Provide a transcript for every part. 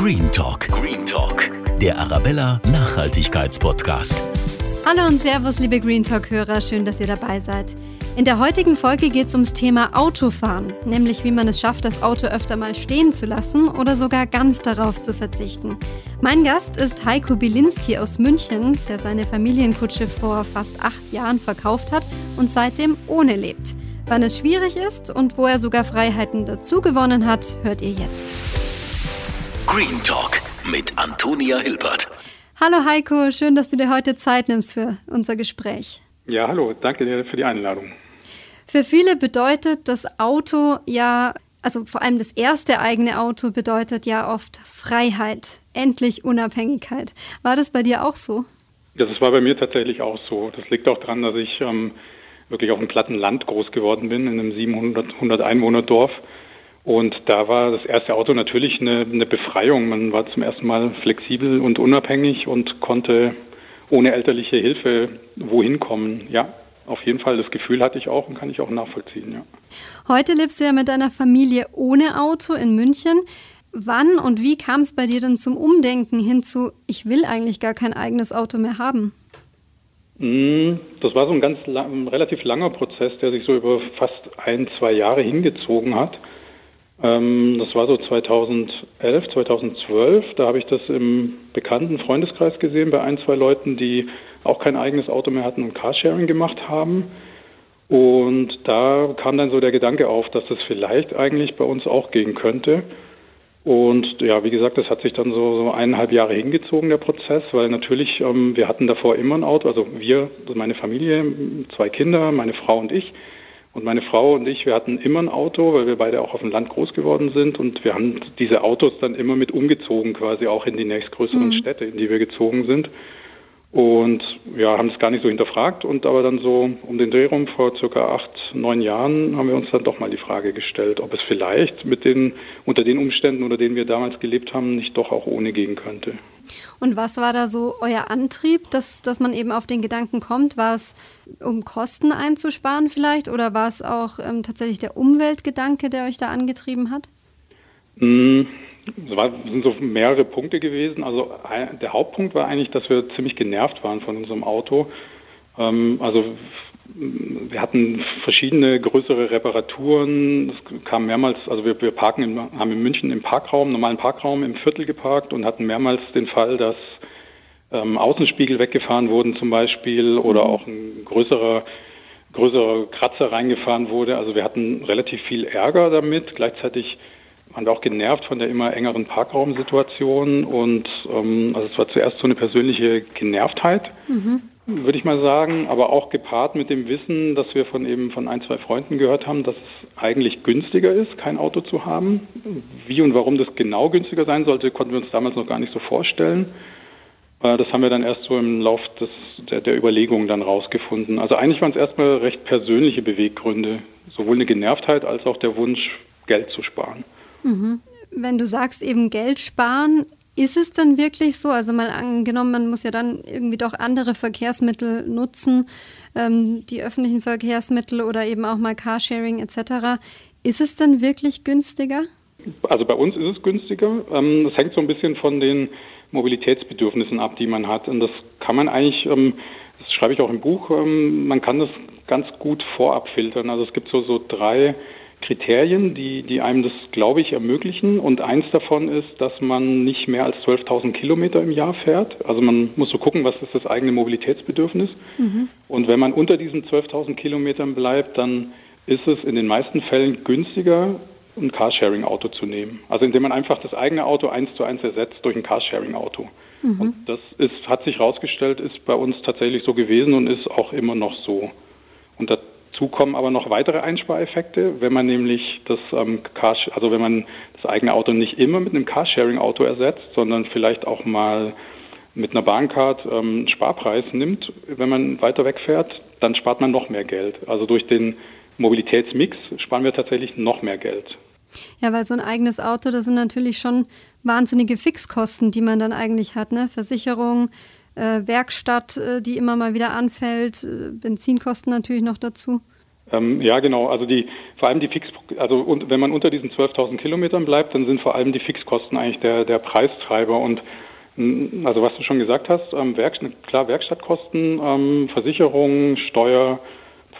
Green Talk. Green Talk. Der Arabella Nachhaltigkeitspodcast. Hallo und Servus, liebe Green Talk-Hörer. Schön, dass ihr dabei seid. In der heutigen Folge geht es ums Thema Autofahren, nämlich wie man es schafft, das Auto öfter mal stehen zu lassen oder sogar ganz darauf zu verzichten. Mein Gast ist Heiko Bilinski aus München, der seine Familienkutsche vor fast acht Jahren verkauft hat und seitdem ohne lebt. Wann es schwierig ist und wo er sogar Freiheiten dazu gewonnen hat, hört ihr jetzt. Green Talk mit Antonia Hilbert. Hallo Heiko, schön, dass du dir heute Zeit nimmst für unser Gespräch. Ja, hallo, danke dir für die Einladung. Für viele bedeutet das Auto ja, also vor allem das erste eigene Auto bedeutet ja oft Freiheit, endlich Unabhängigkeit. War das bei dir auch so? Ja, das war bei mir tatsächlich auch so. Das liegt auch daran, dass ich ähm, wirklich auf einem platten Land groß geworden bin, in einem 700 Einwohner Dorf. Und da war das erste Auto natürlich eine, eine Befreiung. Man war zum ersten Mal flexibel und unabhängig und konnte ohne elterliche Hilfe wohin kommen. Ja, auf jeden Fall, das Gefühl hatte ich auch und kann ich auch nachvollziehen, ja. Heute lebst du ja mit deiner Familie ohne Auto in München. Wann und wie kam es bei dir denn zum Umdenken hin zu, ich will eigentlich gar kein eigenes Auto mehr haben? Mm, das war so ein ganz ein relativ langer Prozess, der sich so über fast ein, zwei Jahre hingezogen hat. Ähm, das war so 2011, 2012. Da habe ich das im bekannten Freundeskreis gesehen bei ein, zwei Leuten, die auch kein eigenes Auto mehr hatten und Carsharing gemacht haben. Und da kam dann so der Gedanke auf, dass das vielleicht eigentlich bei uns auch gehen könnte. Und ja, wie gesagt, das hat sich dann so, so eineinhalb Jahre hingezogen, der Prozess, weil natürlich, ähm, wir hatten davor immer ein Auto, also wir, meine Familie, zwei Kinder, meine Frau und ich. Und meine Frau und ich, wir hatten immer ein Auto, weil wir beide auch auf dem Land groß geworden sind. Und wir haben diese Autos dann immer mit umgezogen, quasi auch in die nächstgrößeren mhm. Städte, in die wir gezogen sind. Und ja, haben es gar nicht so hinterfragt und aber dann so um den Dreh rum vor circa acht, neun Jahren haben wir uns dann doch mal die Frage gestellt, ob es vielleicht mit den, unter den Umständen, unter denen wir damals gelebt haben, nicht doch auch ohne gehen könnte. Und was war da so euer Antrieb, dass, dass man eben auf den Gedanken kommt? War es, um Kosten einzusparen vielleicht oder war es auch ähm, tatsächlich der Umweltgedanke, der euch da angetrieben hat? Mmh. Es war, sind so mehrere Punkte gewesen. Also der Hauptpunkt war eigentlich, dass wir ziemlich genervt waren von unserem Auto. Ähm, also wir hatten verschiedene größere Reparaturen. Es kam mehrmals, also wir, wir parken in, haben in München im Parkraum, normalen Parkraum im Viertel geparkt und hatten mehrmals den Fall, dass ähm, Außenspiegel weggefahren wurden zum Beispiel oder auch ein größerer größerer Kratzer reingefahren wurde. Also wir hatten relativ viel Ärger damit. Gleichzeitig waren wir auch genervt von der immer engeren Parkraumsituation und ähm, also es war zuerst so eine persönliche Genervtheit, mhm. würde ich mal sagen, aber auch gepaart mit dem Wissen, dass wir von eben von ein, zwei Freunden gehört haben, dass es eigentlich günstiger ist, kein Auto zu haben. Wie und warum das genau günstiger sein sollte, konnten wir uns damals noch gar nicht so vorstellen. Äh, das haben wir dann erst so im Lauf des, der, der Überlegungen dann rausgefunden. Also eigentlich waren es erstmal recht persönliche Beweggründe, sowohl eine Genervtheit als auch der Wunsch, Geld zu sparen. Mhm. Wenn du sagst eben Geld sparen, ist es dann wirklich so? Also mal angenommen, man muss ja dann irgendwie doch andere Verkehrsmittel nutzen, ähm, die öffentlichen Verkehrsmittel oder eben auch mal Carsharing etc. Ist es dann wirklich günstiger? Also bei uns ist es günstiger. Ähm, das hängt so ein bisschen von den Mobilitätsbedürfnissen ab, die man hat. Und das kann man eigentlich, ähm, das schreibe ich auch im Buch, ähm, man kann das ganz gut vorab filtern. Also es gibt so, so drei Kriterien, die, die einem das, glaube ich, ermöglichen. Und eins davon ist, dass man nicht mehr als 12.000 Kilometer im Jahr fährt. Also man muss so gucken, was ist das eigene Mobilitätsbedürfnis. Mhm. Und wenn man unter diesen 12.000 Kilometern bleibt, dann ist es in den meisten Fällen günstiger, ein Carsharing-Auto zu nehmen. Also indem man einfach das eigene Auto eins zu eins ersetzt durch ein Carsharing-Auto. Mhm. Und das ist, hat sich herausgestellt, ist bei uns tatsächlich so gewesen und ist auch immer noch so. Und Dazu kommen aber noch weitere Einspareffekte, wenn man nämlich das ähm, Car, also wenn man das eigene Auto nicht immer mit einem Carsharing-Auto ersetzt, sondern vielleicht auch mal mit einer Bahncard ähm, Sparpreis nimmt, wenn man weiter wegfährt, dann spart man noch mehr Geld. Also durch den Mobilitätsmix sparen wir tatsächlich noch mehr Geld. Ja, weil so ein eigenes Auto, das sind natürlich schon wahnsinnige Fixkosten, die man dann eigentlich hat, ne? Versicherung, äh, Werkstatt, äh, die immer mal wieder anfällt, äh, Benzinkosten natürlich noch dazu. Ähm, ja, genau. Also die, vor allem die Fix, also und wenn man unter diesen 12.000 Kilometern bleibt, dann sind vor allem die Fixkosten eigentlich der, der Preistreiber und mm, also was du schon gesagt hast, ähm, Werk, klar Werkstattkosten, ähm, Versicherung, Steuer,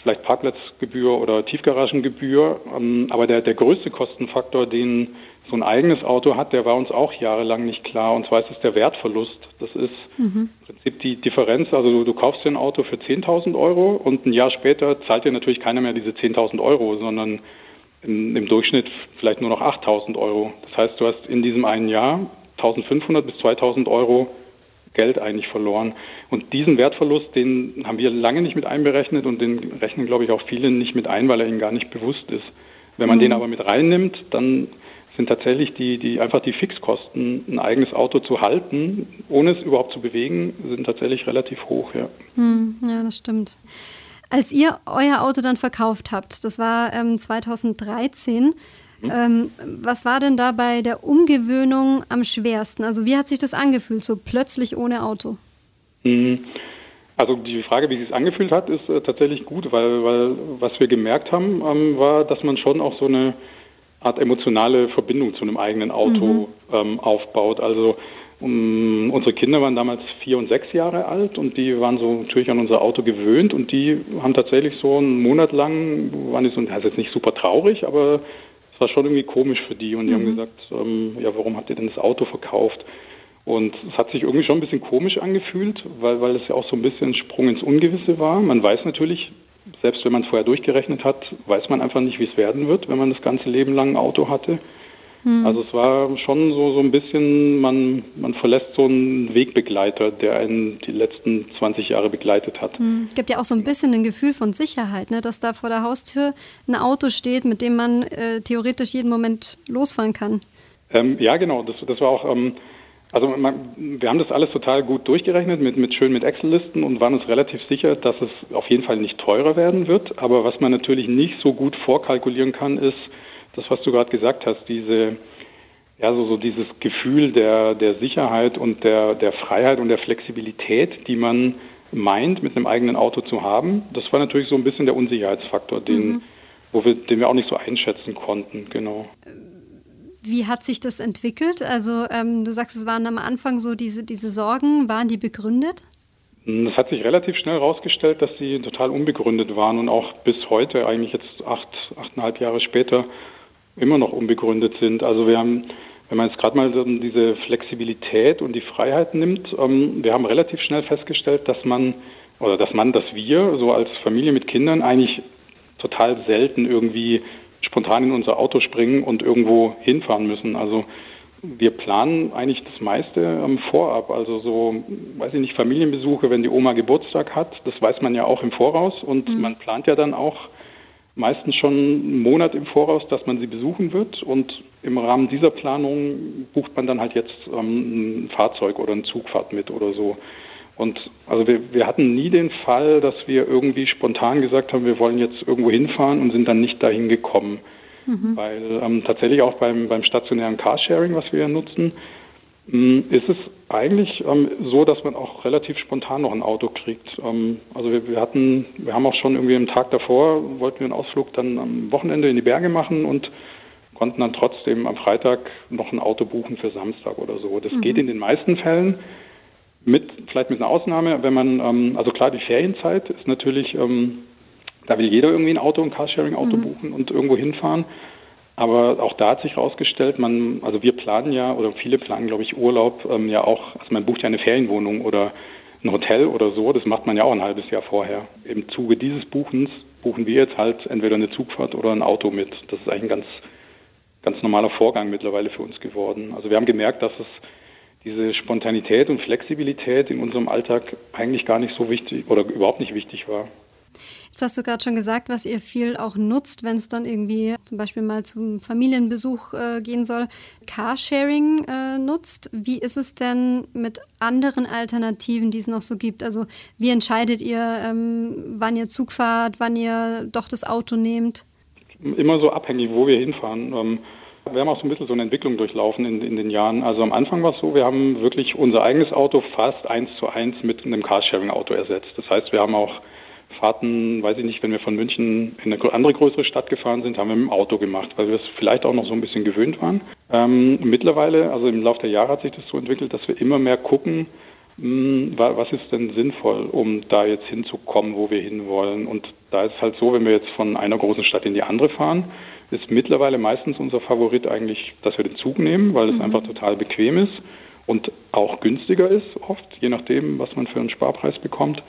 vielleicht Parkplatzgebühr oder Tiefgaragengebühr, ähm, aber der, der größte Kostenfaktor, den so ein eigenes Auto hat, der war uns auch jahrelang nicht klar. Und zwar ist es der Wertverlust. Das ist mhm. im Prinzip die Differenz. Also du, du kaufst dir ein Auto für 10.000 Euro und ein Jahr später zahlt dir natürlich keiner mehr diese 10.000 Euro, sondern im, im Durchschnitt vielleicht nur noch 8.000 Euro. Das heißt, du hast in diesem einen Jahr 1.500 bis 2.000 Euro Geld eigentlich verloren. Und diesen Wertverlust, den haben wir lange nicht mit einberechnet und den rechnen, glaube ich, auch viele nicht mit ein, weil er ihnen gar nicht bewusst ist. Wenn man mhm. den aber mit reinnimmt, dann sind tatsächlich die, die einfach die Fixkosten, ein eigenes Auto zu halten, ohne es überhaupt zu bewegen, sind tatsächlich relativ hoch, ja. Hm, ja, das stimmt. Als ihr euer Auto dann verkauft habt, das war ähm, 2013, hm? ähm, was war denn da bei der Umgewöhnung am schwersten? Also wie hat sich das angefühlt, so plötzlich ohne Auto? Hm. Also die Frage, wie sich es angefühlt hat, ist äh, tatsächlich gut, weil, weil was wir gemerkt haben, ähm, war, dass man schon auch so eine Art emotionale Verbindung zu einem eigenen Auto mhm. ähm, aufbaut. Also um, unsere Kinder waren damals vier und sechs Jahre alt und die waren so natürlich an unser Auto gewöhnt und die haben tatsächlich so einen Monat lang, waren die so, das heißt jetzt nicht super traurig, aber es war schon irgendwie komisch für die und die mhm. haben gesagt, ähm, ja, warum habt ihr denn das Auto verkauft? Und es hat sich irgendwie schon ein bisschen komisch angefühlt, weil, weil es ja auch so ein bisschen Sprung ins Ungewisse war. Man weiß natürlich, selbst wenn man es vorher durchgerechnet hat, weiß man einfach nicht, wie es werden wird, wenn man das ganze Leben lang ein Auto hatte. Hm. Also es war schon so, so ein bisschen, man, man verlässt so einen Wegbegleiter, der einen die letzten 20 Jahre begleitet hat. Hm. Es gibt ja auch so ein bisschen ein Gefühl von Sicherheit, ne? dass da vor der Haustür ein Auto steht, mit dem man äh, theoretisch jeden Moment losfahren kann. Ähm, ja, genau. Das, das war auch ähm, also man, wir haben das alles total gut durchgerechnet mit, mit schön mit Excel-Listen und waren uns relativ sicher, dass es auf jeden Fall nicht teurer werden wird. Aber was man natürlich nicht so gut vorkalkulieren kann, ist das, was du gerade gesagt hast, diese ja so, so dieses Gefühl der der Sicherheit und der der Freiheit und der Flexibilität, die man meint, mit einem eigenen Auto zu haben. Das war natürlich so ein bisschen der Unsicherheitsfaktor, den mhm. wo wir den wir auch nicht so einschätzen konnten. Genau. Wie hat sich das entwickelt? Also ähm, du sagst, es waren am Anfang so diese, diese Sorgen, waren die begründet? Es hat sich relativ schnell herausgestellt, dass sie total unbegründet waren und auch bis heute, eigentlich jetzt acht, achteinhalb Jahre später, immer noch unbegründet sind. Also wir haben, wenn man jetzt gerade mal diese Flexibilität und die Freiheit nimmt, ähm, wir haben relativ schnell festgestellt, dass man oder dass man, dass wir so als Familie mit Kindern eigentlich total selten irgendwie spontan in unser Auto springen und irgendwo hinfahren müssen. Also wir planen eigentlich das meiste ähm, vorab. Also so, weiß ich nicht, Familienbesuche, wenn die Oma Geburtstag hat, das weiß man ja auch im Voraus und mhm. man plant ja dann auch meistens schon einen Monat im Voraus, dass man sie besuchen wird und im Rahmen dieser Planung bucht man dann halt jetzt ähm, ein Fahrzeug oder eine Zugfahrt mit oder so. Und also wir, wir hatten nie den Fall, dass wir irgendwie spontan gesagt haben, wir wollen jetzt irgendwo hinfahren und sind dann nicht dahin gekommen. Mhm. Weil ähm, tatsächlich auch beim, beim stationären Carsharing, was wir ja nutzen, ähm, ist es eigentlich ähm, so, dass man auch relativ spontan noch ein Auto kriegt. Ähm, also wir, wir hatten, wir haben auch schon irgendwie am Tag davor, wollten wir einen Ausflug dann am Wochenende in die Berge machen und konnten dann trotzdem am Freitag noch ein Auto buchen für Samstag oder so. Das mhm. geht in den meisten Fällen. Mit, vielleicht mit einer Ausnahme, wenn man, ähm, also klar, die Ferienzeit ist natürlich, ähm, da will jeder irgendwie ein Auto, ein Carsharing-Auto mhm. buchen und irgendwo hinfahren. Aber auch da hat sich herausgestellt, man, also wir planen ja, oder viele planen, glaube ich, Urlaub ähm, ja auch, also man bucht ja eine Ferienwohnung oder ein Hotel oder so, das macht man ja auch ein halbes Jahr vorher. Im Zuge dieses Buchens buchen wir jetzt halt entweder eine Zugfahrt oder ein Auto mit. Das ist eigentlich ein ganz, ganz normaler Vorgang mittlerweile für uns geworden. Also wir haben gemerkt, dass es diese Spontanität und Flexibilität in unserem Alltag eigentlich gar nicht so wichtig oder überhaupt nicht wichtig war. Jetzt hast du gerade schon gesagt, was ihr viel auch nutzt, wenn es dann irgendwie zum Beispiel mal zum Familienbesuch äh, gehen soll. Carsharing äh, nutzt. Wie ist es denn mit anderen Alternativen, die es noch so gibt? Also wie entscheidet ihr, ähm, wann ihr Zug fahrt, wann ihr doch das Auto nehmt? Immer so abhängig, wo wir hinfahren. Ähm, wir haben auch so ein bisschen so eine Entwicklung durchlaufen in, in den Jahren. Also am Anfang war es so, wir haben wirklich unser eigenes Auto fast eins zu eins mit einem Carsharing-Auto ersetzt. Das heißt, wir haben auch Fahrten, weiß ich nicht, wenn wir von München in eine andere größere Stadt gefahren sind, haben wir mit dem Auto gemacht, weil wir es vielleicht auch noch so ein bisschen gewöhnt waren. Ähm, mittlerweile, also im Laufe der Jahre hat sich das so entwickelt, dass wir immer mehr gucken, mh, hm, was ist denn sinnvoll, um da jetzt hinzukommen, wo wir hinwollen. Und da ist es halt so, wenn wir jetzt von einer großen Stadt in die andere fahren, ist mittlerweile meistens unser Favorit eigentlich, dass wir den Zug nehmen, weil es mhm. einfach total bequem ist und auch günstiger ist oft, je nachdem, was man für einen Sparpreis bekommt.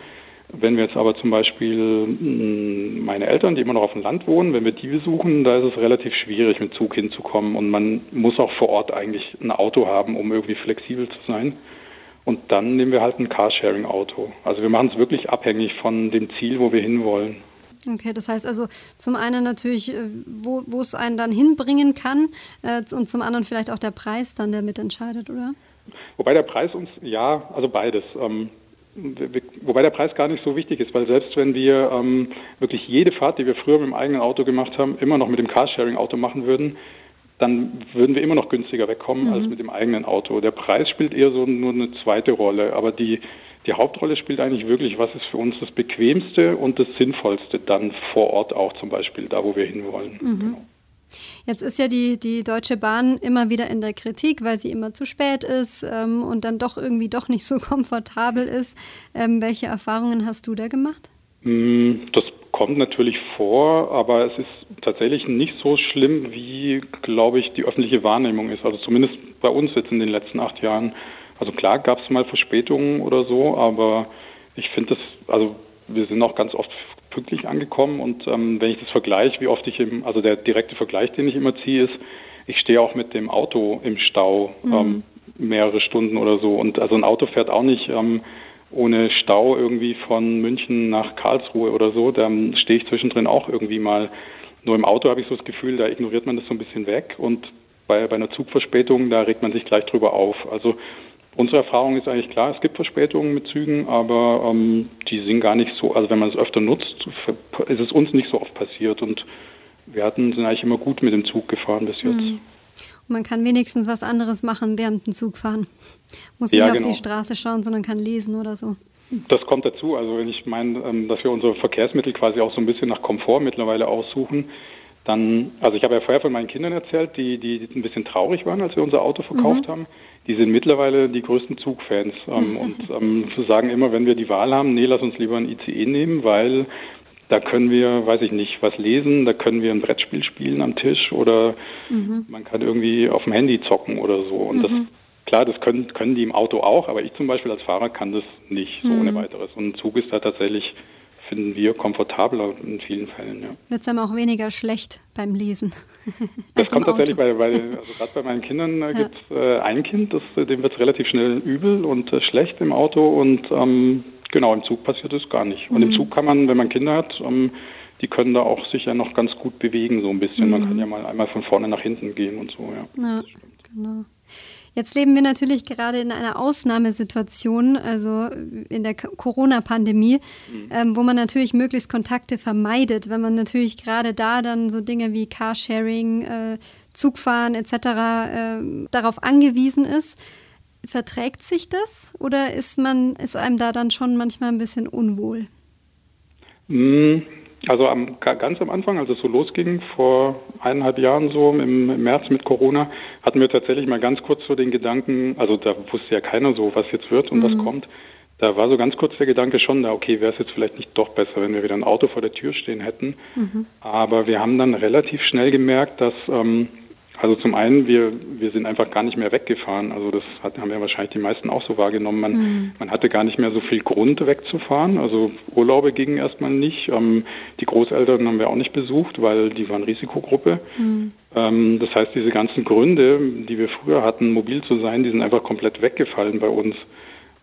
Wenn wir jetzt aber zum Beispiel hm, meine Eltern, die immer noch auf dem Land wohnen, wenn wir die besuchen, da ist es relativ schwierig, mit Zug hinzukommen. Und man muss auch vor Ort eigentlich ein Auto haben, um irgendwie flexibel zu sein. Und dann nehmen wir halt ein Carsharing-Auto. Also wir machen es wirklich abhängig von dem Ziel, wo wir hinwollen. Okay, das heißt also zum einen natürlich, äh, wo, wo es einen dann hinbringen kann äh, und zum anderen vielleicht auch der Preis dann, der mitentscheidet, oder? Wobei der Preis uns, ja, also beides. Ähm, wobei der Preis gar nicht so wichtig ist, weil selbst wenn wir ähm, wirklich jede Fahrt, die wir früher mit dem eigenen Auto gemacht haben, immer noch mit dem Carsharing-Auto machen würden, dann würden wir immer noch günstiger wegkommen mhm. als mit dem eigenen Auto. Der Preis spielt eher so nur eine zweite Rolle, aber die, die Hauptrolle spielt eigentlich wirklich, was ist für uns das Bequemste und das Sinnvollste dann vor Ort auch zum Beispiel, da wo wir hinwollen. Mhm. Genau. Jetzt ist ja die, die Deutsche Bahn immer wieder in der Kritik, weil sie immer zu spät ist ähm, und dann doch irgendwie doch nicht so komfortabel ist. Ähm, welche Erfahrungen hast du da gemacht? Mm, das kommt natürlich vor, aber es ist tatsächlich nicht so schlimm, wie, glaube ich, die öffentliche Wahrnehmung ist. Also zumindest bei uns jetzt in den letzten acht Jahren. Also klar gab es mal Verspätungen oder so, aber ich finde das, also wir sind auch ganz oft pünktlich angekommen und ähm, wenn ich das vergleiche, wie oft ich im, also der direkte Vergleich, den ich immer ziehe, ist, ich stehe auch mit dem Auto im Stau mhm. ähm, mehrere Stunden oder so und also ein Auto fährt auch nicht ähm, ohne Stau irgendwie von München nach Karlsruhe oder so. Da stehe ich zwischendrin auch irgendwie mal. Nur im Auto habe ich so das Gefühl, da ignoriert man das so ein bisschen weg und bei, bei einer Zugverspätung, da regt man sich gleich drüber auf. Also unsere Erfahrung ist eigentlich klar, es gibt Verspätungen mit Zügen, aber ähm, die sind gar nicht so, also wenn man es öfter nutzt, ist es uns nicht so oft passiert und wir hatten, sind eigentlich immer gut mit dem Zug gefahren bis jetzt. Mhm man kann wenigstens was anderes machen während dem Zug fahren. Muss nicht ja, genau. auf die Straße schauen, sondern kann lesen oder so. Das kommt dazu. Also wenn ich meine, ähm, dass wir unsere Verkehrsmittel quasi auch so ein bisschen nach Komfort mittlerweile aussuchen, dann, also ich habe ja vorher von meinen Kindern erzählt, die, die ein bisschen traurig waren, als wir unser Auto verkauft mhm. haben. Die sind mittlerweile die größten Zugfans ähm, und ähm, sagen immer, wenn wir die Wahl haben, nee, lass uns lieber ein ICE nehmen, weil da können wir, weiß ich nicht, was lesen, da können wir ein Brettspiel spielen am Tisch oder mhm. man kann irgendwie auf dem Handy zocken oder so. Und mhm. das, klar, das können, können die im Auto auch, aber ich zum Beispiel als Fahrer kann das nicht so mhm. ohne weiteres. Und ein Zug ist da tatsächlich, finden wir, komfortabler in vielen Fällen. Ja. Wird es einem auch weniger schlecht beim Lesen? das kommt tatsächlich, bei, bei, also gerade bei meinen Kindern äh, ja. gibt es äh, ein Kind, das, dem wird es relativ schnell übel und äh, schlecht im Auto und ähm, Genau, im Zug passiert das gar nicht. Und mhm. im Zug kann man, wenn man Kinder hat, ähm, die können da auch sich ja noch ganz gut bewegen, so ein bisschen. Mhm. Man kann ja mal einmal von vorne nach hinten gehen und so, ja. Ja, genau. Jetzt leben wir natürlich gerade in einer Ausnahmesituation, also in der Corona-Pandemie, mhm. ähm, wo man natürlich möglichst Kontakte vermeidet, wenn man natürlich gerade da dann so Dinge wie Carsharing, äh, Zugfahren etc. Äh, darauf angewiesen ist. Verträgt sich das oder ist man, ist einem da dann schon manchmal ein bisschen unwohl? Hm, also am, ganz am Anfang, als es so losging, vor eineinhalb Jahren so im, im, März mit Corona, hatten wir tatsächlich mal ganz kurz so den Gedanken, also da wusste ja keiner so, was jetzt wird und mhm. was kommt. Da war so ganz kurz der Gedanke schon da, okay, wäre es jetzt vielleicht nicht doch besser, wenn wir wieder ein Auto vor der Tür stehen hätten. Mhm. Aber wir haben dann relativ schnell gemerkt, dass ähm, also zum einen, wir, wir sind einfach gar nicht mehr weggefahren. Also das hat, haben ja wahrscheinlich die meisten auch so wahrgenommen. Man, mhm. man hatte gar nicht mehr so viel Grund wegzufahren. Also Urlaube gingen erstmal nicht. Ähm, die Großeltern haben wir auch nicht besucht, weil die waren Risikogruppe. Mhm. Ähm, das heißt, diese ganzen Gründe, die wir früher hatten, mobil zu sein, die sind einfach komplett weggefallen bei uns.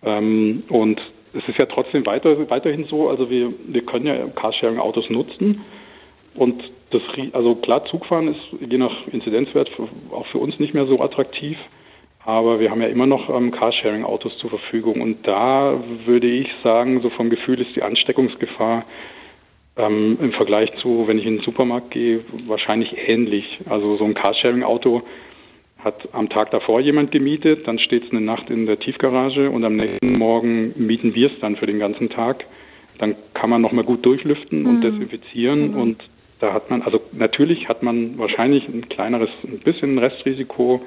Ähm, und es ist ja trotzdem weiter, weiterhin so, also wir, wir können ja Carsharing-Autos nutzen. Und das, also klar, Zugfahren ist je nach Inzidenzwert auch für uns nicht mehr so attraktiv. Aber wir haben ja immer noch ähm, Carsharing-Autos zur Verfügung. Und da würde ich sagen, so vom Gefühl ist die Ansteckungsgefahr ähm, im Vergleich zu, wenn ich in den Supermarkt gehe, wahrscheinlich ähnlich. Also so ein Carsharing-Auto hat am Tag davor jemand gemietet, dann steht es eine Nacht in der Tiefgarage und am nächsten Morgen mieten wir es dann für den ganzen Tag dann kann man nochmal gut durchlüften und mhm. desinfizieren genau. und da hat man, also natürlich hat man wahrscheinlich ein kleineres, ein bisschen Restrisiko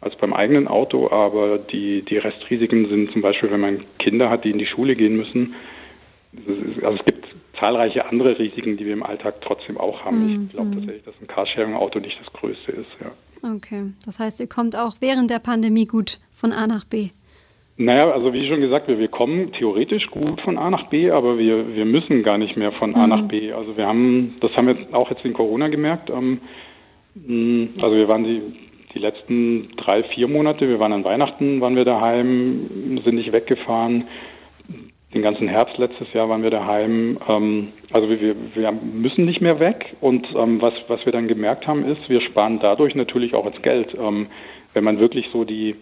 als beim eigenen Auto, aber die, die Restrisiken sind zum Beispiel, wenn man Kinder hat, die in die Schule gehen müssen. Also es gibt zahlreiche andere Risiken, die wir im Alltag trotzdem auch haben. Mhm. Ich glaube tatsächlich, dass ein Carsharing-Auto nicht das größte ist. Ja. Okay, das heißt, ihr kommt auch während der Pandemie gut von A nach B. Naja, also wie schon gesagt, wir, wir kommen theoretisch gut von A nach B, aber wir, wir müssen gar nicht mehr von A nach mhm. B. Also wir haben, das haben wir auch jetzt in Corona gemerkt. Ähm, also wir waren die, die letzten drei, vier Monate, wir waren an Weihnachten, waren wir daheim, sind nicht weggefahren. Den ganzen Herbst letztes Jahr waren wir daheim. Ähm, also wir, wir müssen nicht mehr weg. Und ähm, was, was wir dann gemerkt haben, ist, wir sparen dadurch natürlich auch ins Geld. Ähm, wenn man wirklich so die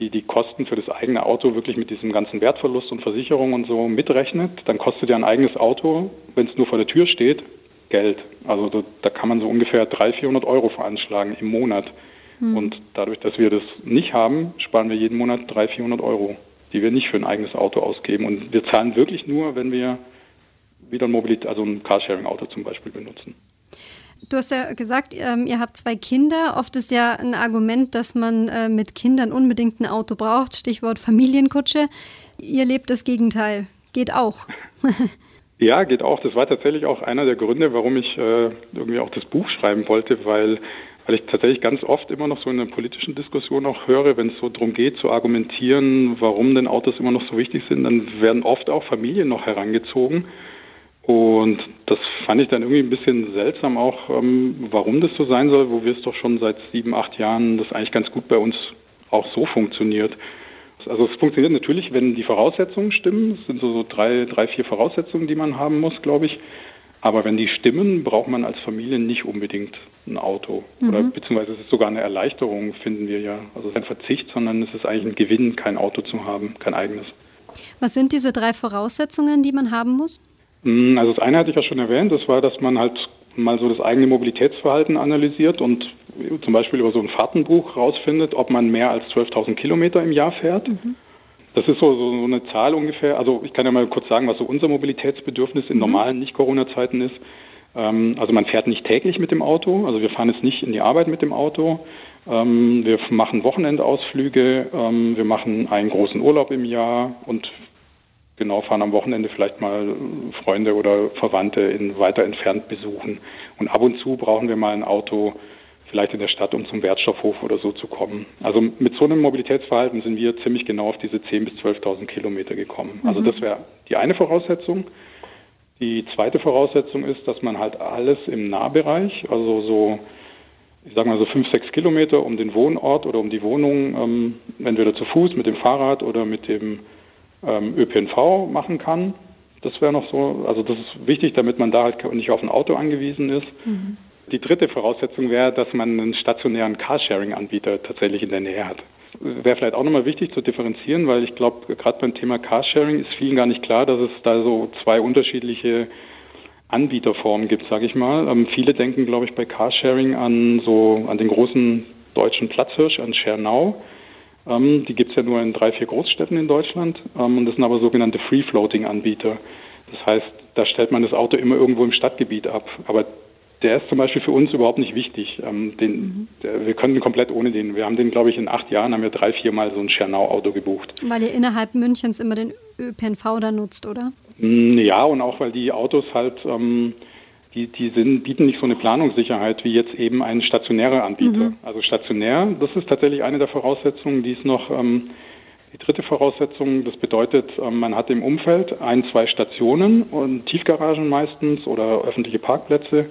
die die Kosten für das eigene Auto wirklich mit diesem ganzen Wertverlust und Versicherung und so mitrechnet, dann kostet ja ein eigenes Auto, wenn es nur vor der Tür steht, Geld. Also da, da kann man so ungefähr 300, 400 Euro veranschlagen im Monat. Mhm. Und dadurch, dass wir das nicht haben, sparen wir jeden Monat 300, 400 Euro, die wir nicht für ein eigenes Auto ausgeben. Und wir zahlen wirklich nur, wenn wir wieder ein Mobilität, also ein Carsharing-Auto zum Beispiel benutzen. Du hast ja gesagt, ähm, ihr habt zwei Kinder. Oft ist ja ein Argument, dass man äh, mit Kindern unbedingt ein Auto braucht. Stichwort Familienkutsche. Ihr lebt das Gegenteil. Geht auch. ja, geht auch. Das war tatsächlich auch einer der Gründe, warum ich äh, irgendwie auch das Buch schreiben wollte, weil, weil ich tatsächlich ganz oft immer noch so in der politischen Diskussion auch höre, wenn es so darum geht, zu argumentieren, warum denn Autos immer noch so wichtig sind, dann werden oft auch Familien noch herangezogen. Und das fand ich dann irgendwie ein bisschen seltsam auch, ähm, warum das so sein soll, wo wir es doch schon seit sieben, acht Jahren das eigentlich ganz gut bei uns auch so funktioniert. Also es funktioniert natürlich, wenn die Voraussetzungen stimmen. Es sind so, so drei, drei, vier Voraussetzungen, die man haben muss, glaube ich. Aber wenn die stimmen, braucht man als Familie nicht unbedingt ein Auto. Mhm. Oder beziehungsweise es ist sogar eine Erleichterung, finden wir ja. Also es ist ein Verzicht, sondern es ist eigentlich ein Gewinn, kein Auto zu haben, kein eigenes. Was sind diese drei Voraussetzungen, die man haben muss? Hm, also das eine hatte ich ja schon erwähnt, das war, dass man halt mal so das eigene Mobilitätsverhalten analysiert und zum Beispiel über so ein Fahrtenbuch rausfindet, ob man mehr als 12.000 Kilometer im Jahr fährt. Mhm. Das ist so, so, eine Zahl ungefähr. Also ich kann ja mal kurz sagen, was so unser Mobilitätsbedürfnis in mhm. normalen Nicht-Corona-Zeiten ist. Ähm, also man fährt nicht täglich mit dem Auto, also wir fahren jetzt nicht in die Arbeit mit dem Auto. Ähm, wir machen Wochenendausflüge, ähm, wir machen einen großen Urlaub im Jahr und genau fahren am Wochenende vielleicht mal Freunde oder Verwandte in weiter entfernt besuchen. Und ab und zu brauchen wir mal ein Auto, vielleicht in der Stadt, um zum Wertstoffhof oder so zu kommen. Also mit so einem Mobilitätsverhalten sind wir ziemlich genau auf diese 10.000 bis 12.000 Kilometer gekommen. Also mhm. das wäre die eine Voraussetzung. Die zweite Voraussetzung ist, dass man halt alles im Nahbereich, also so, ich sage mal so fünf, sechs Kilometer um den Wohnort oder um die Wohnung, ähm, entweder zu Fuß, mit dem Fahrrad oder mit dem ähm, ÖPNV machen kann. Das wäre noch so, also das ist wichtig, damit man da halt nicht auf ein Auto angewiesen ist. Mhm. Die dritte Voraussetzung wäre, dass man einen stationären Carsharing-Anbieter tatsächlich in der Nähe hat. Wäre vielleicht auch nochmal wichtig zu differenzieren, weil ich glaube, gerade beim Thema Carsharing ist vielen gar nicht klar, dass es da so zwei unterschiedliche Anbieterformen gibt, sage ich mal. Ähm, viele denken, glaube ich, bei Carsharing an so an den großen deutschen Platzhirsch, an Schernau. Ähm, die gibt es ja nur in drei, vier Großstädten in Deutschland. Ähm, und das sind aber sogenannte Free-Floating-Anbieter. Das heißt, da stellt man das Auto immer irgendwo im Stadtgebiet ab. Aber der ist zum Beispiel für uns überhaupt nicht wichtig. Ähm, den, mhm. der, wir können komplett ohne den. Wir haben den, glaube ich, in acht Jahren haben wir drei, viermal so ein Schernau-Auto gebucht. Weil ihr innerhalb Münchens immer den ÖPNV da nutzt, oder? Mm, ja, und auch weil die Autos halt ähm, die, die sind, bieten nicht so eine Planungssicherheit wie jetzt eben ein stationärer Anbieter. Mhm. Also stationär, das ist tatsächlich eine der Voraussetzungen, die ist noch ähm, die dritte Voraussetzung. Das bedeutet, ähm, man hat im Umfeld ein, zwei Stationen und Tiefgaragen meistens oder öffentliche Parkplätze.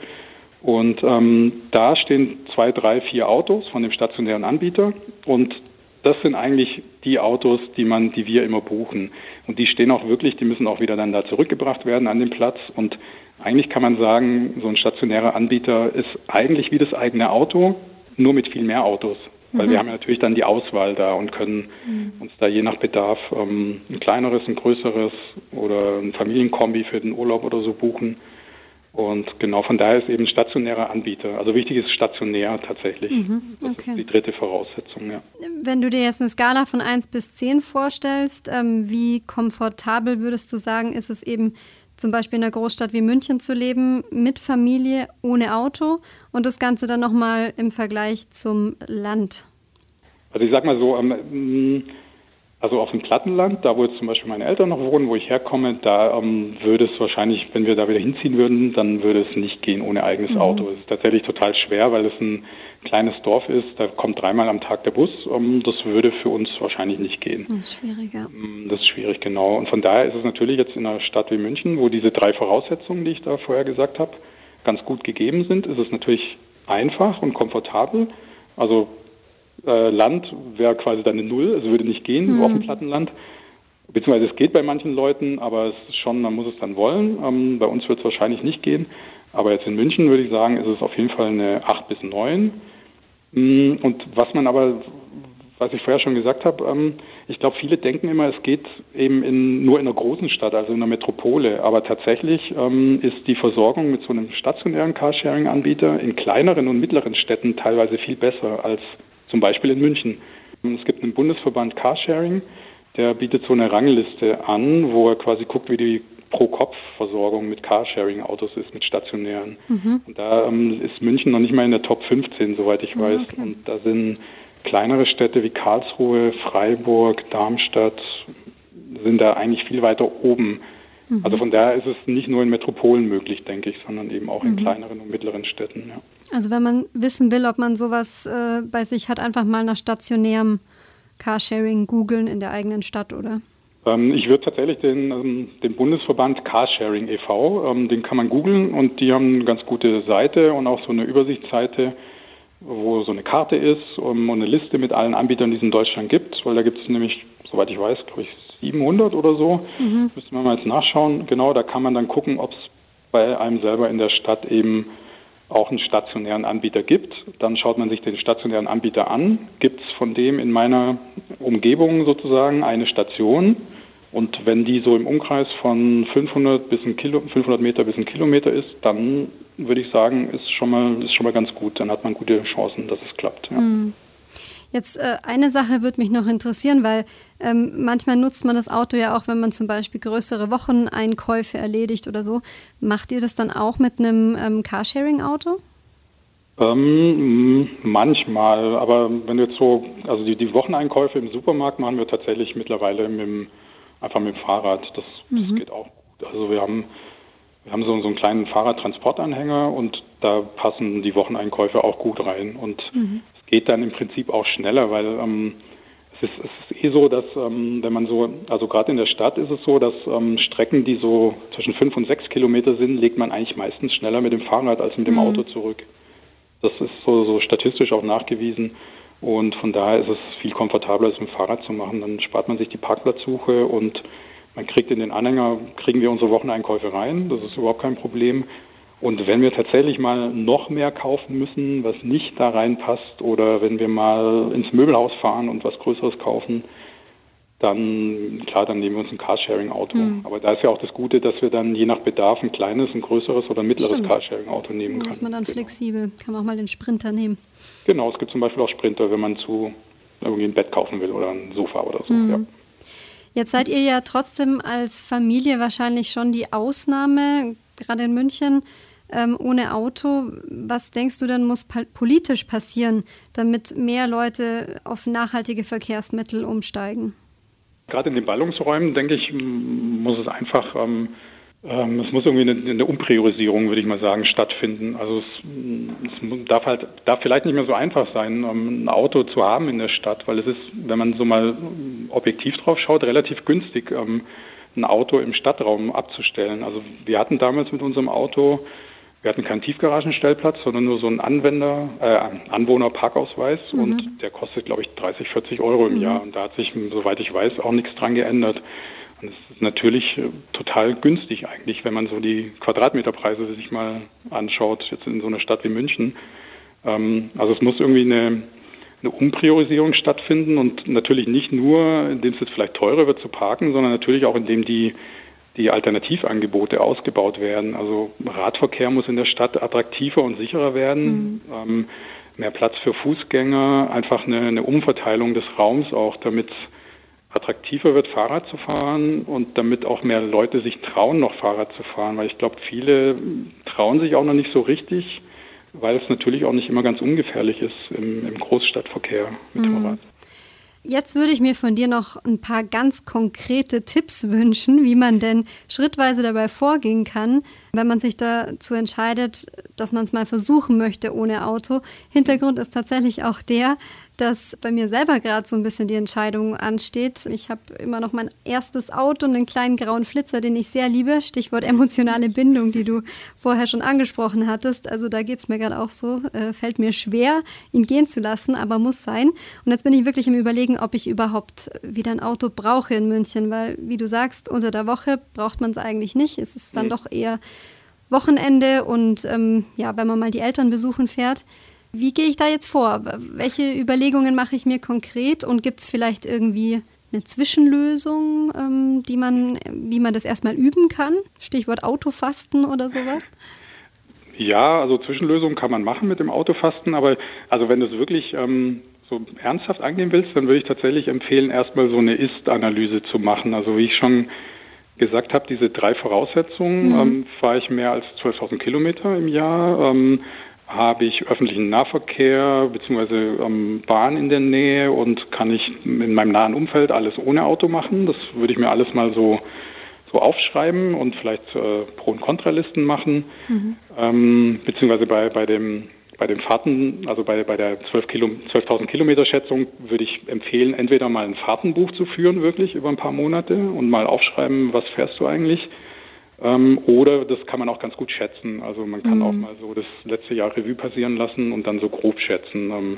Und ähm, da stehen zwei, drei, vier Autos von dem stationären Anbieter und das sind eigentlich die Autos, die man, die wir immer buchen. Und die stehen auch wirklich, die müssen auch wieder dann da zurückgebracht werden an den Platz. Und eigentlich kann man sagen, so ein stationärer Anbieter ist eigentlich wie das eigene Auto, nur mit viel mehr Autos. Weil mhm. wir haben natürlich dann die Auswahl da und können mhm. uns da je nach Bedarf ähm, ein kleineres, ein größeres oder ein Familienkombi für den Urlaub oder so buchen. Und genau von daher ist eben stationärer Anbieter. Also wichtig ist stationär tatsächlich. Mhm, okay. Das ist die dritte Voraussetzung, ja. Wenn du dir jetzt eine Skala von 1 bis 10 vorstellst, ähm, wie komfortabel würdest du sagen, ist es eben zum Beispiel in einer Großstadt wie München zu leben, mit Familie, ohne Auto und das Ganze dann nochmal im Vergleich zum Land? Also ich sag mal so, ähm, also auf dem Plattenland, da wo jetzt zum Beispiel meine Eltern noch wohnen, wo ich herkomme, da ähm, würde es wahrscheinlich, wenn wir da wieder hinziehen würden, dann würde es nicht gehen ohne eigenes mhm. Auto. Es ist tatsächlich total schwer, weil es ein kleines Dorf ist, da kommt dreimal am Tag der Bus. Ähm, das würde für uns wahrscheinlich nicht gehen. Das ist schwierig, ja. Ähm, das ist schwierig, genau. Und von daher ist es natürlich jetzt in einer Stadt wie München, wo diese drei Voraussetzungen, die ich da vorher gesagt habe, ganz gut gegeben sind, ist es natürlich einfach und komfortabel. Also äh, Land wäre quasi dann eine Null, also würde nicht gehen, mhm. auf dem Plattenland. Beziehungsweise es geht bei manchen Leuten, aber es ist schon, man muss es dann wollen. Ähm, bei uns wird es wahrscheinlich nicht gehen. Aber jetzt in München würde ich sagen, ist es auf jeden Fall eine 8 bis 9. Mm, und was man aber, was ich vorher schon gesagt habe, ähm, ich glaube, viele denken immer, es geht eben in, nur in einer großen Stadt, also in einer Metropole. Aber tatsächlich ähm, ist die Versorgung mit so einem stationären Carsharing-Anbieter in kleineren und mittleren Städten teilweise viel besser als zum Beispiel in München. Es gibt einen Bundesverband Carsharing, der bietet so eine Rangliste an, wo er quasi guckt, wie die Pro-Kopf-Versorgung mit Carsharing-Autos ist, mit stationären. Mhm. Und da ähm, ist München noch nicht mal in der Top 15, soweit ich weiß. Okay. Und da sind kleinere Städte wie Karlsruhe, Freiburg, Darmstadt, sind da eigentlich viel weiter oben. Mhm. Also von daher ist es nicht nur in Metropolen möglich, denke ich, sondern eben auch in mhm. kleineren und mittleren Städten. Ja. Also wenn man wissen will, ob man sowas äh, bei sich hat, einfach mal nach stationärem Carsharing googeln in der eigenen Stadt, oder? Ähm, ich würde tatsächlich den, ähm, den Bundesverband Carsharing e.V., ähm, den kann man googeln und die haben eine ganz gute Seite und auch so eine Übersichtsseite, wo so eine Karte ist und eine Liste mit allen Anbietern, die es in Deutschland gibt, weil da gibt es nämlich, soweit ich weiß, glaube ich, 700 oder so. Mhm. Müssen wir mal jetzt nachschauen. Genau, da kann man dann gucken, ob es bei einem selber in der Stadt eben auch einen stationären Anbieter gibt. Dann schaut man sich den stationären Anbieter an. Gibt es von dem in meiner Umgebung sozusagen eine Station? Und wenn die so im Umkreis von 500 bis ein Kilo, 500 Meter bis ein Kilometer ist, dann würde ich sagen, ist schon mal ist schon mal ganz gut. Dann hat man gute Chancen, dass es klappt. Ja. Mhm. Jetzt äh, eine Sache würde mich noch interessieren, weil ähm, manchmal nutzt man das Auto ja auch, wenn man zum Beispiel größere Wocheneinkäufe erledigt oder so. Macht ihr das dann auch mit einem ähm, Carsharing-Auto? Ähm, manchmal, aber wenn du jetzt so, also die, die Wocheneinkäufe im Supermarkt machen wir tatsächlich mittlerweile mit dem, einfach mit dem Fahrrad. Das, mhm. das geht auch gut. Also wir haben, wir haben so, so einen kleinen Fahrradtransportanhänger und da passen die Wocheneinkäufe auch gut rein. Und mhm geht dann im Prinzip auch schneller, weil ähm, es, ist, es ist eh so, dass ähm, wenn man so, also gerade in der Stadt ist es so, dass ähm, Strecken, die so zwischen fünf und sechs Kilometer sind, legt man eigentlich meistens schneller mit dem Fahrrad als mit dem mhm. Auto zurück. Das ist so, so statistisch auch nachgewiesen. Und von daher ist es viel komfortabler, es mit dem Fahrrad zu machen. Dann spart man sich die Parkplatzsuche und man kriegt in den Anhänger, kriegen wir unsere Wocheneinkäufe rein. Das ist überhaupt kein Problem. Und wenn wir tatsächlich mal noch mehr kaufen müssen, was nicht da reinpasst, oder wenn wir mal ins Möbelhaus fahren und was Größeres kaufen, dann, klar, dann nehmen wir uns ein Carsharing-Auto. Mhm. Aber da ist ja auch das Gute, dass wir dann je nach Bedarf ein kleines, ein größeres oder ein mittleres Carsharing-Auto nehmen können. Da ist man dann genau. flexibel, kann man auch mal den Sprinter nehmen. Genau, es gibt zum Beispiel auch Sprinter, wenn man zu irgendwie ein Bett kaufen will oder ein Sofa oder so. Mhm. Ja. Jetzt seid ihr ja trotzdem als Familie wahrscheinlich schon die Ausnahme, gerade in München ähm, ohne Auto. Was denkst du dann muss politisch passieren, damit mehr Leute auf nachhaltige Verkehrsmittel umsteigen? Gerade in den Ballungsräumen, denke ich, muss es einfach, ähm, ähm, es muss irgendwie eine, eine, Umpriorisierung, würde ich mal sagen, stattfinden. Also es, es, darf halt, darf vielleicht nicht mehr so einfach sein, ähm, ein Auto zu haben in der Stadt, weil es ist, wenn man so mal objektiv drauf schaut, relativ günstig, ähm, ein Auto im Stadtraum abzustellen. Also wir hatten damals mit unserem Auto wir hatten keinen Tiefgaragenstellplatz, sondern nur so einen Anwender, äh, Anwohnerparkausweis mhm. und der kostet, glaube ich, 30, 40 Euro im mhm. Jahr. Und da hat sich, soweit ich weiß, auch nichts dran geändert. Und es ist natürlich äh, total günstig eigentlich, wenn man so die Quadratmeterpreise sich mal anschaut, jetzt in so einer Stadt wie München. Ähm, also es muss irgendwie eine, eine Umpriorisierung stattfinden und natürlich nicht nur, indem es jetzt vielleicht teurer wird zu parken, sondern natürlich auch indem die die Alternativangebote ausgebaut werden. Also Radverkehr muss in der Stadt attraktiver und sicherer werden. Mhm. Ähm, mehr Platz für Fußgänger, einfach eine, eine Umverteilung des Raums auch, damit attraktiver wird, Fahrrad zu fahren und damit auch mehr Leute sich trauen, noch Fahrrad zu fahren, weil ich glaube, viele trauen sich auch noch nicht so richtig, weil es natürlich auch nicht immer ganz ungefährlich ist im, im Großstadtverkehr mit mhm. Fahrrad. Jetzt würde ich mir von dir noch ein paar ganz konkrete Tipps wünschen, wie man denn schrittweise dabei vorgehen kann, wenn man sich dazu entscheidet, dass man es mal versuchen möchte ohne Auto. Hintergrund ist tatsächlich auch der, dass bei mir selber gerade so ein bisschen die Entscheidung ansteht. Ich habe immer noch mein erstes Auto und einen kleinen grauen Flitzer, den ich sehr liebe. Stichwort emotionale Bindung, die du vorher schon angesprochen hattest. Also da geht es mir gerade auch so. Äh, fällt mir schwer, ihn gehen zu lassen, aber muss sein. Und jetzt bin ich wirklich im Überlegen, ob ich überhaupt wieder ein Auto brauche in München, weil, wie du sagst, unter der Woche braucht man es eigentlich nicht. Es ist dann mhm. doch eher Wochenende und ähm, ja, wenn man mal die Eltern besuchen fährt. Wie gehe ich da jetzt vor? Welche Überlegungen mache ich mir konkret und gibt es vielleicht irgendwie eine Zwischenlösung, ähm, die man, wie man das erstmal üben kann? Stichwort Autofasten oder sowas? Ja, also Zwischenlösungen kann man machen mit dem Autofasten, aber also wenn du es wirklich ähm, so ernsthaft angehen willst, dann würde ich tatsächlich empfehlen, erstmal so eine Ist-Analyse zu machen. Also wie ich schon gesagt habe, diese drei Voraussetzungen, mhm. ähm, fahre ich mehr als 12.000 Kilometer im Jahr, ähm, habe ich öffentlichen Nahverkehr bzw. Ähm, Bahn in der Nähe und kann ich in meinem nahen Umfeld alles ohne Auto machen. Das würde ich mir alles mal so so aufschreiben und vielleicht äh, Pro- und Kontralisten machen, mhm. ähm, beziehungsweise bei, bei dem bei den Fahrten, also bei, bei der 12.000 Kilo, 12 Kilometer Schätzung, würde ich empfehlen, entweder mal ein Fahrtenbuch zu führen, wirklich über ein paar Monate und mal aufschreiben, was fährst du eigentlich, ähm, oder das kann man auch ganz gut schätzen. Also man kann mhm. auch mal so das letzte Jahr Revue passieren lassen und dann so grob schätzen, ähm,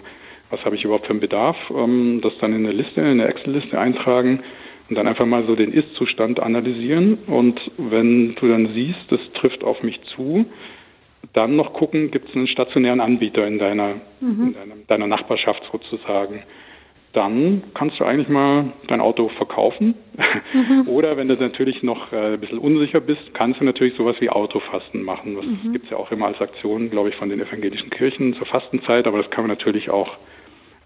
was habe ich überhaupt für einen Bedarf, ähm, das dann in eine Liste, in eine Excel-Liste eintragen und dann einfach mal so den Ist-Zustand analysieren. Und wenn du dann siehst, das trifft auf mich zu, dann noch gucken, gibt es einen stationären Anbieter in deiner, mhm. in deiner, deiner Nachbarschaft sozusagen dann kannst du eigentlich mal dein Auto verkaufen. Mhm. Oder wenn du natürlich noch äh, ein bisschen unsicher bist, kannst du natürlich sowas wie Autofasten machen. Das mhm. gibt es ja auch immer als Aktion, glaube ich, von den evangelischen Kirchen zur Fastenzeit, aber das kann man natürlich auch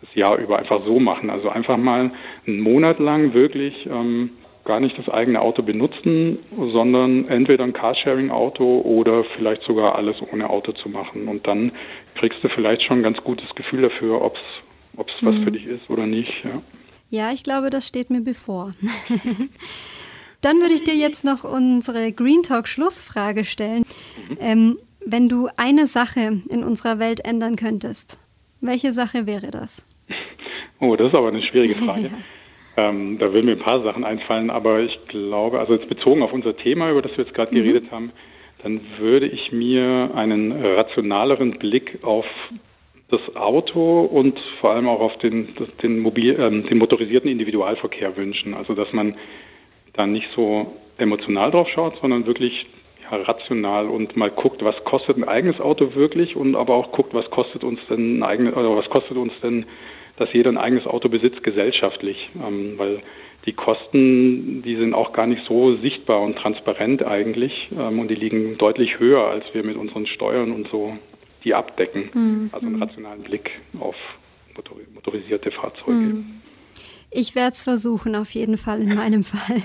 das Jahr über einfach so machen. Also einfach mal einen Monat lang wirklich ähm, gar nicht das eigene Auto benutzen, sondern entweder ein Carsharing-Auto oder vielleicht sogar alles ohne Auto zu machen. Und dann kriegst du vielleicht schon ein ganz gutes Gefühl dafür, ob es ob es was für mhm. dich ist oder nicht. Ja. ja, ich glaube, das steht mir bevor. Dann würde ich dir jetzt noch unsere Green Talk Schlussfrage stellen. Mhm. Ähm, wenn du eine Sache in unserer Welt ändern könntest, welche Sache wäre das? Oh, das ist aber eine schwierige Frage. ja. ähm, da würden mir ein paar Sachen einfallen, aber ich glaube, also jetzt bezogen auf unser Thema, über das wir jetzt gerade mhm. geredet haben, dann würde ich mir einen rationaleren Blick auf das Auto und vor allem auch auf den, den, mobil, äh, den motorisierten Individualverkehr wünschen. Also dass man da nicht so emotional drauf schaut, sondern wirklich ja, rational und mal guckt, was kostet ein eigenes Auto wirklich und aber auch guckt, was kostet uns denn ein eigenes oder was kostet uns denn, dass jeder ein eigenes Auto besitzt gesellschaftlich, ähm, weil die Kosten, die sind auch gar nicht so sichtbar und transparent eigentlich ähm, und die liegen deutlich höher, als wir mit unseren Steuern und so die abdecken. Mhm. Also einen rationalen Blick auf motorisierte Fahrzeuge. Mhm. Ich werde es versuchen, auf jeden Fall in meinem Fall.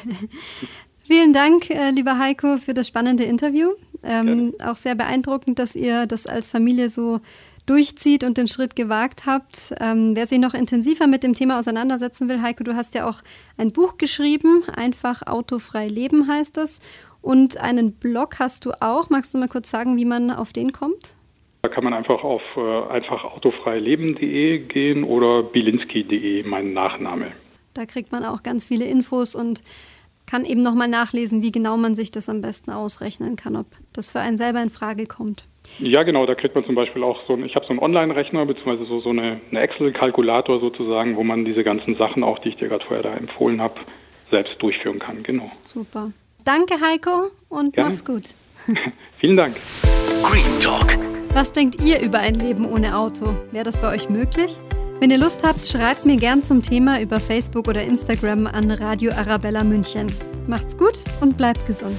Vielen Dank, äh, lieber Heiko, für das spannende Interview. Ähm, auch sehr beeindruckend, dass ihr das als Familie so durchzieht und den Schritt gewagt habt. Ähm, wer sich noch intensiver mit dem Thema auseinandersetzen will, Heiko, du hast ja auch ein Buch geschrieben, einfach autofrei leben heißt es. Und einen Blog hast du auch. Magst du mal kurz sagen, wie man auf den kommt? Da kann man einfach auf äh, einfach autofreileben.de gehen oder bilinski.de, mein Nachname. Da kriegt man auch ganz viele Infos und kann eben nochmal nachlesen, wie genau man sich das am besten ausrechnen kann, ob das für einen selber in Frage kommt. Ja, genau, da kriegt man zum Beispiel auch so, ein, ich habe so einen Online-Rechner, beziehungsweise so, so eine, eine Excel-Kalkulator sozusagen, wo man diese ganzen Sachen auch, die ich dir gerade vorher da empfohlen habe, selbst durchführen kann, genau. Super. Danke, Heiko, und Gerne. mach's gut. Vielen Dank. Green Talk was denkt ihr über ein Leben ohne Auto? Wäre das bei euch möglich? Wenn ihr Lust habt, schreibt mir gern zum Thema über Facebook oder Instagram an Radio Arabella München. Macht's gut und bleibt gesund.